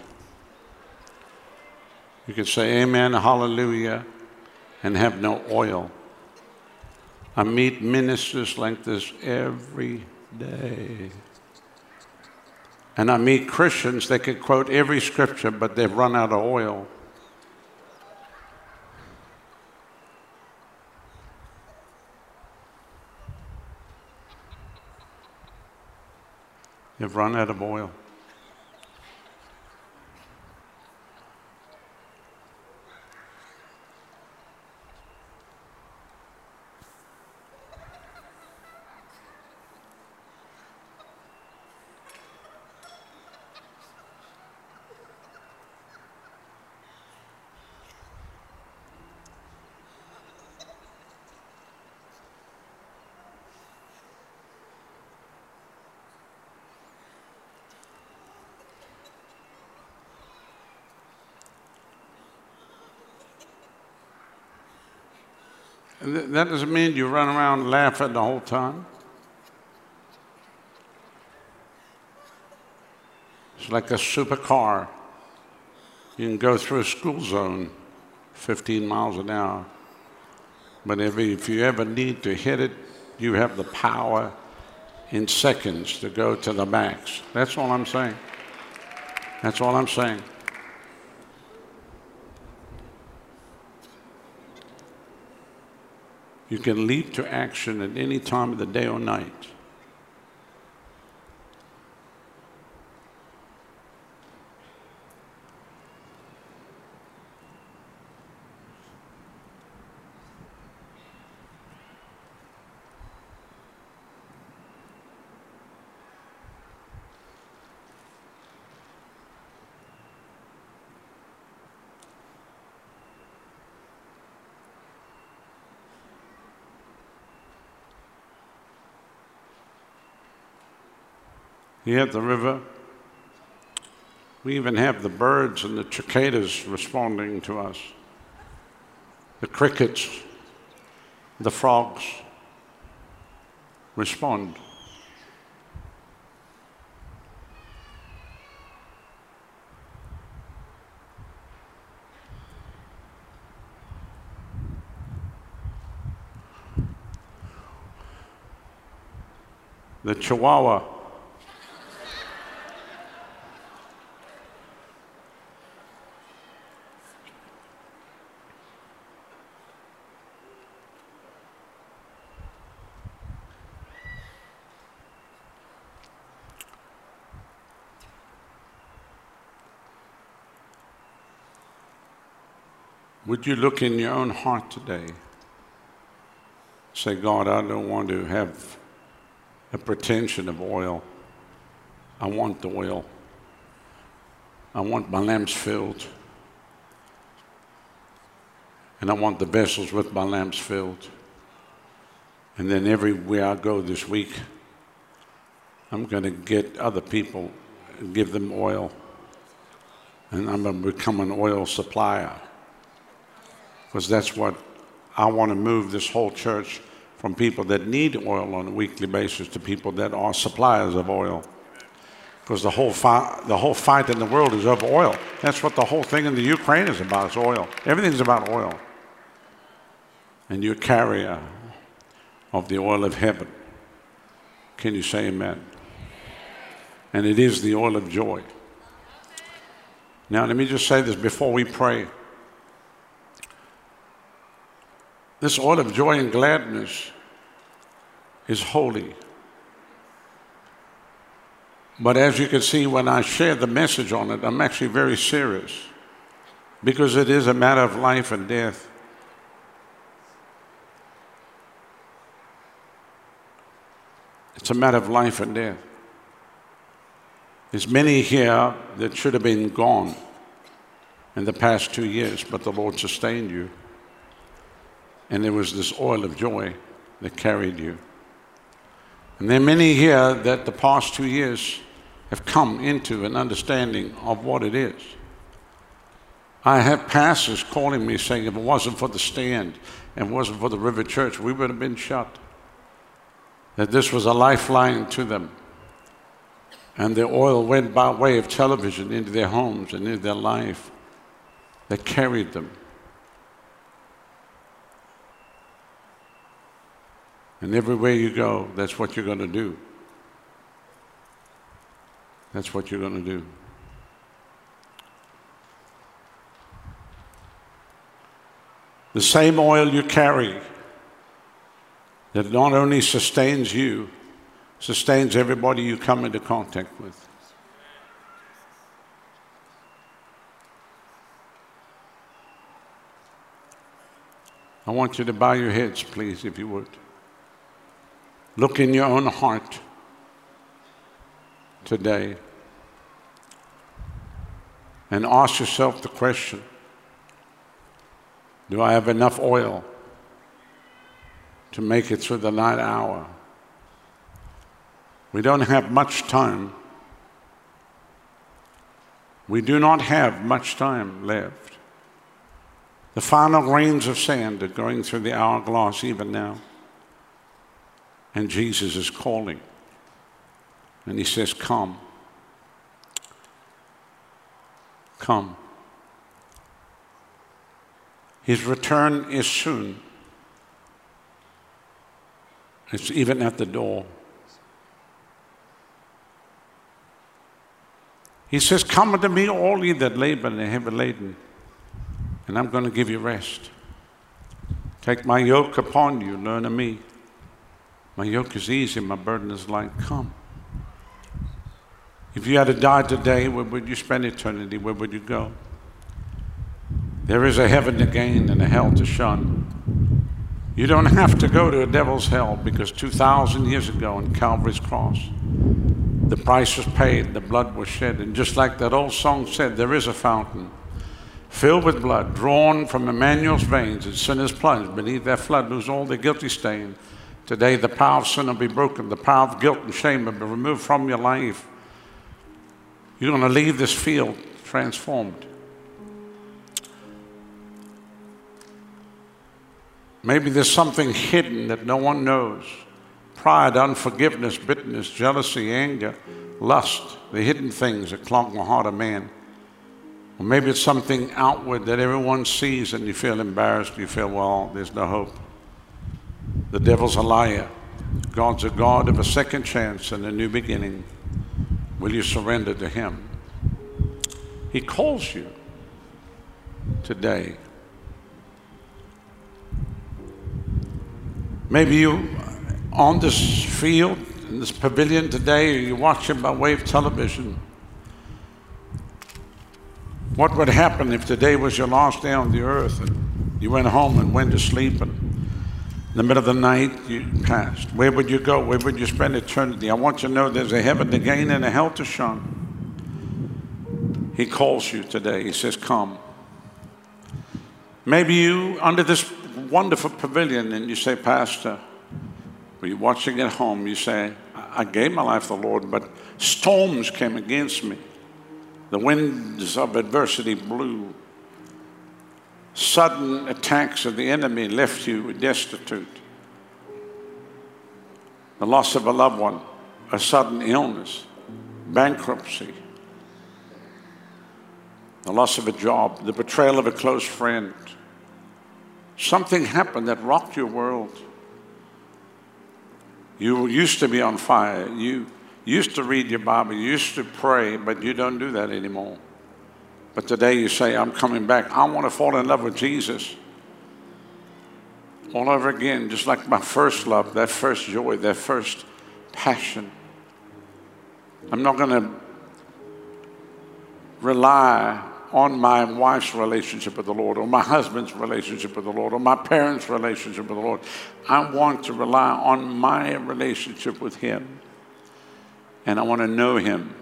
You can say amen, hallelujah, and have no oil. I meet ministers like this every day. And I meet Christians that can quote every scripture, but they've run out of oil. They've run out of oil. That doesn't mean you run around laughing the whole time. It's like a supercar. You can go through a school zone 15 miles an hour. But if, if you ever need to hit it, you have the power in seconds to go to the max. That's all I'm saying. That's all I'm saying. You can leap to action at any time of the day or night. Here at the river, we even have the birds and the cicadas responding to us, the crickets, the frogs respond. The chihuahua Would you look in your own heart today? Say, God, I don't want to have a pretension of oil. I want the oil. I want my lamps filled. And I want the vessels with my lamps filled. And then everywhere I go this week, I'm going to get other people and give them oil. And I'm going to become an oil supplier because that's what I want to move this whole church from people that need oil on a weekly basis to people that are suppliers of oil. Because the whole, fi- the whole fight in the world is over oil. That's what the whole thing in the Ukraine is about, is oil. Everything's about oil. And you're carrier of the oil of heaven. Can you say amen? And it is the oil of joy. Now, let me just say this before we pray. This oil of joy and gladness is holy. But as you can see, when I share the message on it, I'm actually very serious because it is a matter of life and death. It's a matter of life and death. There's many here that should have been gone in the past two years, but the Lord sustained you and there was this oil of joy that carried you. And there are many here that the past two years have come into an understanding of what it is. I have pastors calling me saying if it wasn't for the stand and wasn't for the River Church, we would have been shut. That this was a lifeline to them. And the oil went by way of television into their homes and into their life that carried them. And everywhere you go, that's what you're going to do. That's what you're going to do. The same oil you carry that not only sustains you, sustains everybody you come into contact with. I want you to bow your heads, please, if you would. Look in your own heart today and ask yourself the question Do I have enough oil to make it through the night hour? We don't have much time. We do not have much time left. The final grains of sand are going through the hourglass even now. And Jesus is calling. And he says, Come. Come. His return is soon. It's even at the door. He says, Come unto me, all ye that labor and are heavy laden, and I'm going to give you rest. Take my yoke upon you, learn of me. My yoke is easy, my burden is light. Come. If you had to die today, where would you spend eternity? Where would you go? There is a heaven to gain and a hell to shun. You don't have to go to a devil's hell because 2,000 years ago on Calvary's cross, the price was paid, the blood was shed. And just like that old song said, there is a fountain filled with blood, drawn from Emmanuel's veins, and sinners plunged beneath that flood, lose all their guilty stain. Today, the power of sin will be broken, the power of guilt and shame will be removed from your life. You're going to leave this field transformed. Maybe there's something hidden that no one knows pride, unforgiveness, bitterness, jealousy, anger, lust, the hidden things that clog the heart of man. Or maybe it's something outward that everyone sees and you feel embarrassed. You feel, well, there's no hope. The devil's a liar. God's a God of a second chance and a new beginning. Will you surrender to Him? He calls you today. Maybe you on this field, in this pavilion today, you're watching by way of television. What would happen if today was your last day on the earth and you went home and went to sleep and the middle of the night you passed? Where would you go? Where would you spend eternity? I want you to know there's a heaven to gain and a hell to shun. He calls you today. He says, Come. Maybe you under this wonderful pavilion and you say, Pastor, when you're watching at home, you say, I gave my life to the Lord, but storms came against me. The winds of adversity blew. Sudden attacks of the enemy left you destitute. The loss of a loved one, a sudden illness, bankruptcy, the loss of a job, the betrayal of a close friend. Something happened that rocked your world. You used to be on fire. You used to read your Bible. You used to pray, but you don't do that anymore. But today you say, I'm coming back. I want to fall in love with Jesus all over again, just like my first love, that first joy, that first passion. I'm not going to rely on my wife's relationship with the Lord, or my husband's relationship with the Lord, or my parents' relationship with the Lord. I want to rely on my relationship with Him. And I want to know Him.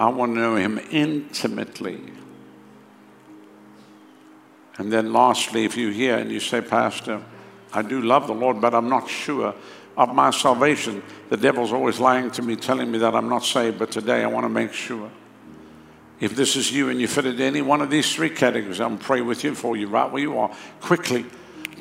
I want to know Him intimately. And then, lastly, if you hear and you say, Pastor, I do love the Lord, but I'm not sure of my salvation. The devil's always lying to me, telling me that I'm not saved, but today I want to make sure. If this is you and you fit into any one of these three categories, I'm pray with you for you right where you are. Quickly,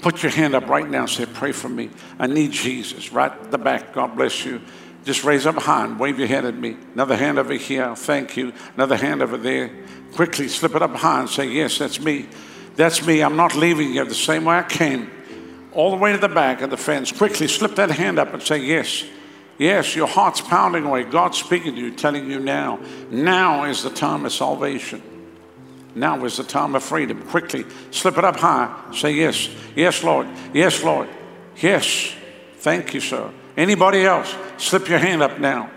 put your hand up right now say, Pray for me. I need Jesus. Right at the back. God bless you. Just raise up a hand. Wave your hand at me. Another hand over here. Thank you. Another hand over there. Quickly slip it up high and say, Yes, that's me. That's me. I'm not leaving you the same way I came. All the way to the back of the fence. Quickly slip that hand up and say, Yes. Yes, your heart's pounding away. God's speaking to you, telling you now. Now is the time of salvation. Now is the time of freedom. Quickly, slip it up high. Say yes. Yes, Lord. Yes, Lord. Yes. Thank you, sir. Anybody else? Slip your hand up now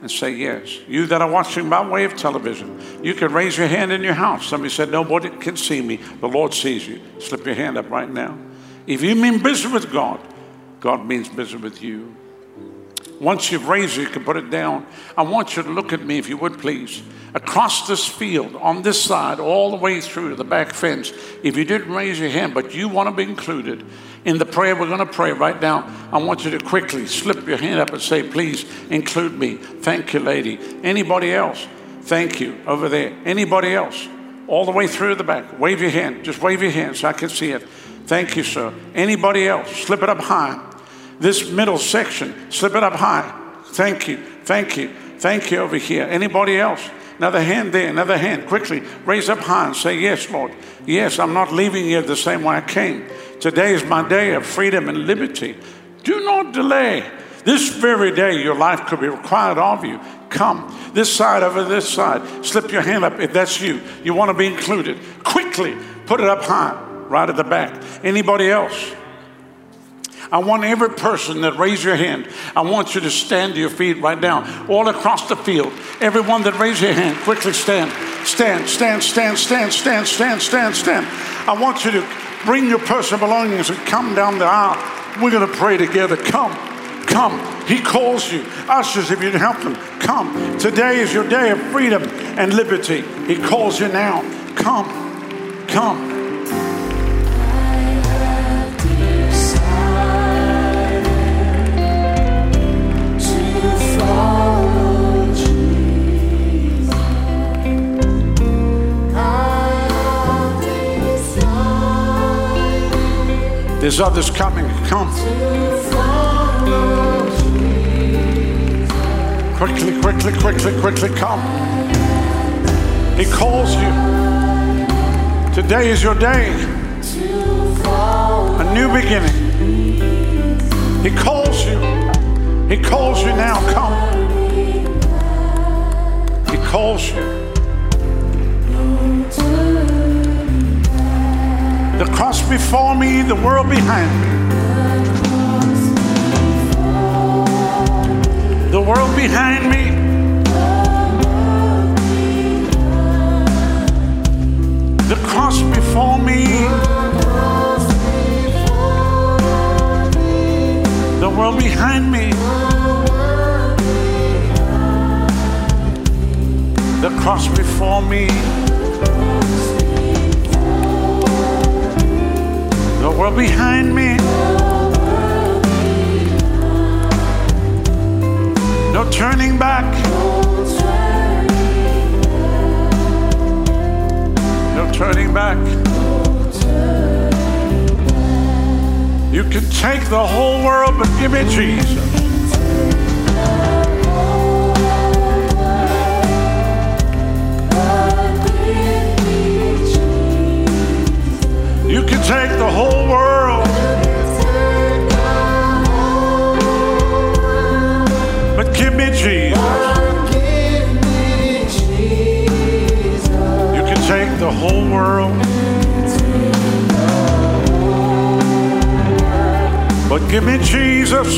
and say yes. You that are watching by way of television, you can raise your hand in your house. Somebody said, Nobody can see me. The Lord sees you. Slip your hand up right now. If you mean business with God, God means business with you. Once you've raised it, you can put it down. I want you to look at me, if you would please. Across this field, on this side, all the way through to the back fence. If you didn't raise your hand, but you want to be included in the prayer we're going to pray right now, I want you to quickly slip your hand up and say, Please include me. Thank you, lady. Anybody else? Thank you. Over there. Anybody else? All the way through the back. Wave your hand. Just wave your hand so I can see it. Thank you, sir. Anybody else? Slip it up high. This middle section, slip it up high. Thank you. Thank you. Thank you over here. Anybody else? Another hand there, another hand. Quickly raise up high and say, Yes, Lord. Yes, I'm not leaving here the same way I came. Today is my day of freedom and liberty. Do not delay. This very day, your life could be required of you. Come. This side over this side. Slip your hand up if that's you. You want to be included. Quickly put it up high, right at the back. Anybody else? I want every person that raised your hand, I want you to stand to your feet right now, all across the field. Everyone that raised your hand, quickly stand. Stand, stand, stand, stand, stand, stand, stand, stand. I want you to bring your personal belongings and come down the aisle. We're going to pray together. Come, come. He calls you. Ushers, if you can help them, come. Today is your day of freedom and liberty. He calls you now. Come, come. There's others coming. Come. Quickly, quickly, quickly, quickly come. He calls you. Today is your day. A new beginning. He calls you. He calls you now. Come. He calls you. The cross before me, the world behind me. The world behind me. The cross before me. The world behind me. The cross before me. World behind me. No turning back. No turning back. You can take the whole world, but give me Jesus. You can take the whole world. But give me Jesus. You can take the whole world. But give me Jesus.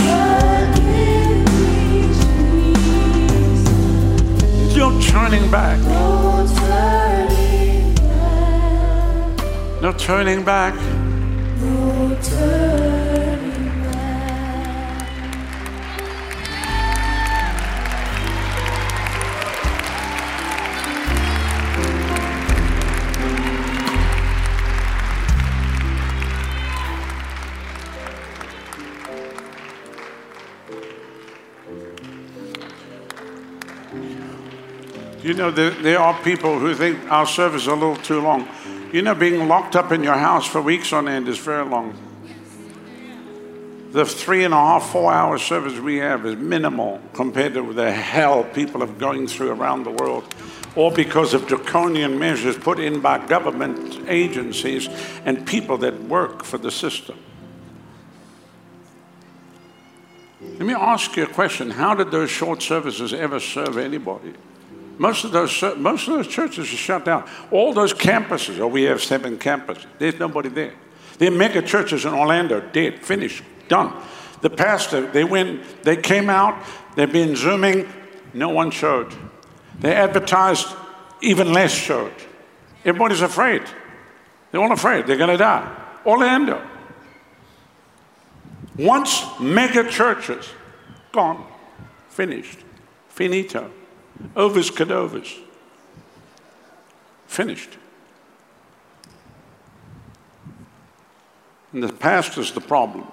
No turning back. No turning back. No turning back. You know, there, there are people who think our service is a little too long. You know, being locked up in your house for weeks on end is very long. The three and a half, four hour service we have is minimal compared to the hell people are going through around the world, all because of draconian measures put in by government agencies and people that work for the system. Let me ask you a question How did those short services ever serve anybody? Most of those most of those churches are shut down. All those campuses, oh, we have seven campuses. There's nobody there. The mega churches in Orlando, dead, finished, done. The pastor, they went, they came out, they've been zooming, no one showed. They advertised, even less showed. Everybody's afraid. They're all afraid they're going to die. Orlando. Once mega churches, gone, finished, finito. Ovis cadovers. Finished. And the past pastor's the problem.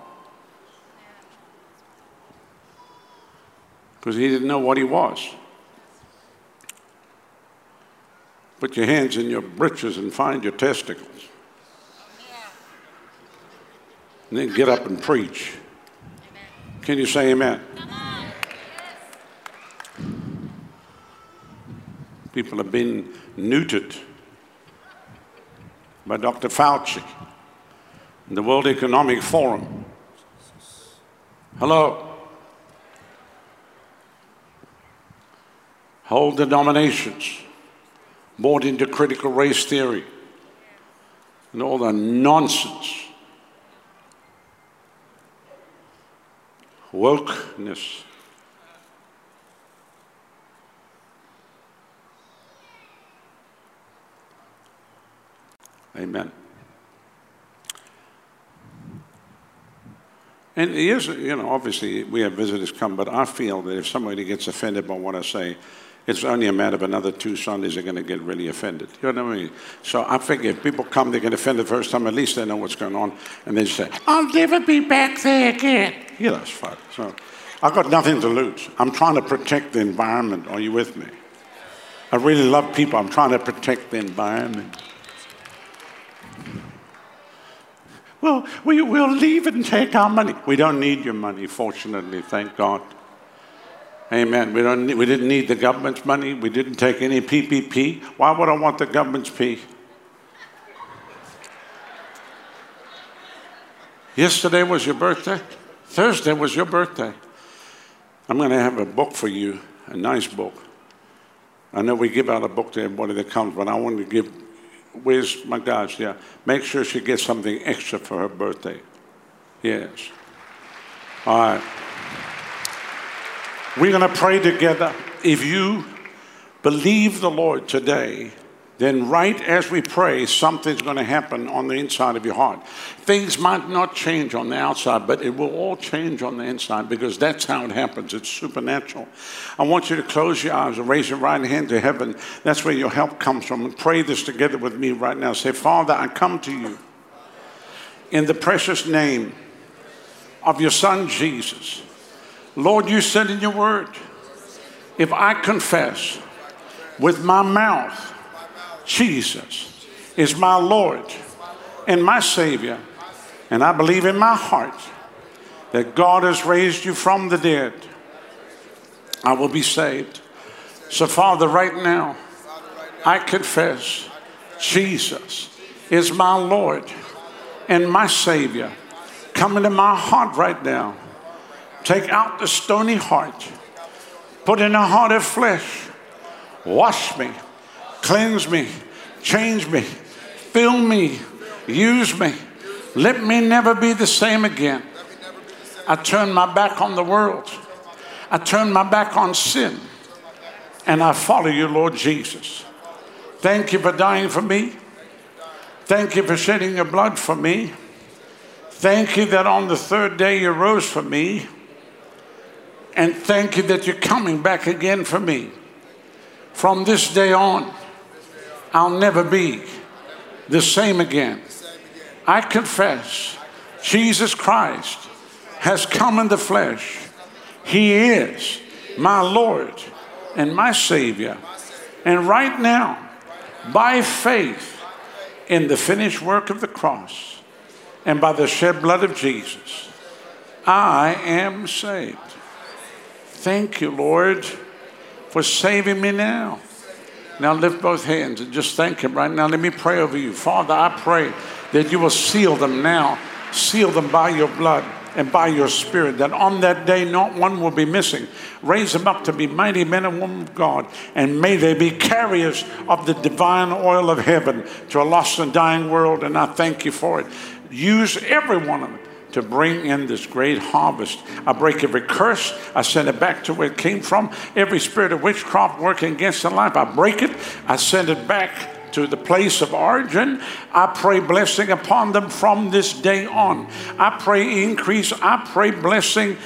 Because he didn't know what he was. Put your hands in your breeches and find your testicles. And then get up and preach. Can you say amen? People have been neutered by Dr. Fauci the World Economic Forum. Hello. Whole denominations bought into critical race theory and all the nonsense. Wokeness. Amen. And here's, you know, obviously we have visitors come, but I feel that if somebody gets offended by what I say, it's only a matter of another two Sundays they're going to get really offended. You know what I mean? So I figure if people come, they get offended the first time, at least they know what's going on. And they say, I'll never be back there again. Yeah, that's fine. So I've got nothing to lose. I'm trying to protect the environment. Are you with me? I really love people. I'm trying to protect the environment. Well, we will leave and take our money. We don't need your money, fortunately, thank God. Amen. We, don't need, we didn't need the government's money. We didn't take any PPP. Why would I want the government's P? Yesterday was your birthday. Thursday was your birthday. I'm going to have a book for you, a nice book. I know we give out a book to everybody that comes, but I want to give Where's my gosh? Yeah. Make sure she gets something extra for her birthday. Yes. All right. We're going to pray together. If you believe the Lord today, then right as we pray, something's going to happen on the inside of your heart. Things might not change on the outside, but it will all change on the inside because that's how it happens. It's supernatural. I want you to close your eyes and raise your right hand to heaven. That's where your help comes from. And pray this together with me right now. Say, Father, I come to you in the precious name of your Son, Jesus. Lord, you said in your word, if I confess with my mouth, Jesus is my Lord and my Savior. And I believe in my heart that God has raised you from the dead. I will be saved. So, Father, right now, I confess Jesus is my Lord and my Savior. Come into my heart right now. Take out the stony heart, put in a heart of flesh. Wash me Cleanse me, change me, fill me, use me. Let me never be the same again. I turn my back on the world. I turn my back on sin. And I follow you, Lord Jesus. Thank you for dying for me. Thank you for shedding your blood for me. Thank you that on the third day you rose for me. And thank you that you're coming back again for me. From this day on, I'll never be the same again. I confess Jesus Christ has come in the flesh. He is my Lord and my Savior. And right now, by faith in the finished work of the cross and by the shed blood of Jesus, I am saved. Thank you, Lord, for saving me now. Now lift both hands and just thank Him right now. Let me pray over you. Father, I pray that you will seal them now, seal them by your blood and by your spirit, that on that day not one will be missing. Raise them up to be mighty men and women of God, and may they be carriers of the divine oil of heaven to a lost and dying world, and I thank you for it. Use every one of them to bring in this great harvest. I break every curse. I send it back to where it came from. Every spirit of witchcraft working against the life, I break it. I send it back to the place of origin. I pray blessing upon them from this day on. I pray increase. I pray blessing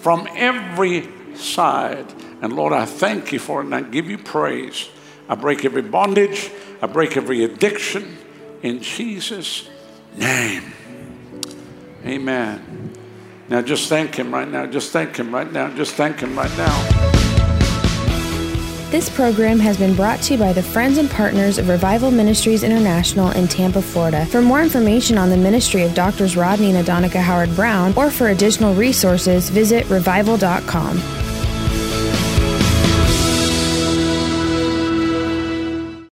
from every side. And Lord, I thank you for it and I give you praise. I break every bondage. I break every addiction in Jesus' name. Amen. Now just thank Him right now. Just thank Him right now. Just thank Him right now. This program has been brought to you by the friends and partners of Revival Ministries International in Tampa, Florida. For more information on the ministry of Doctors Rodney and Adonica Howard-Browne, or for additional resources, visit revival.com.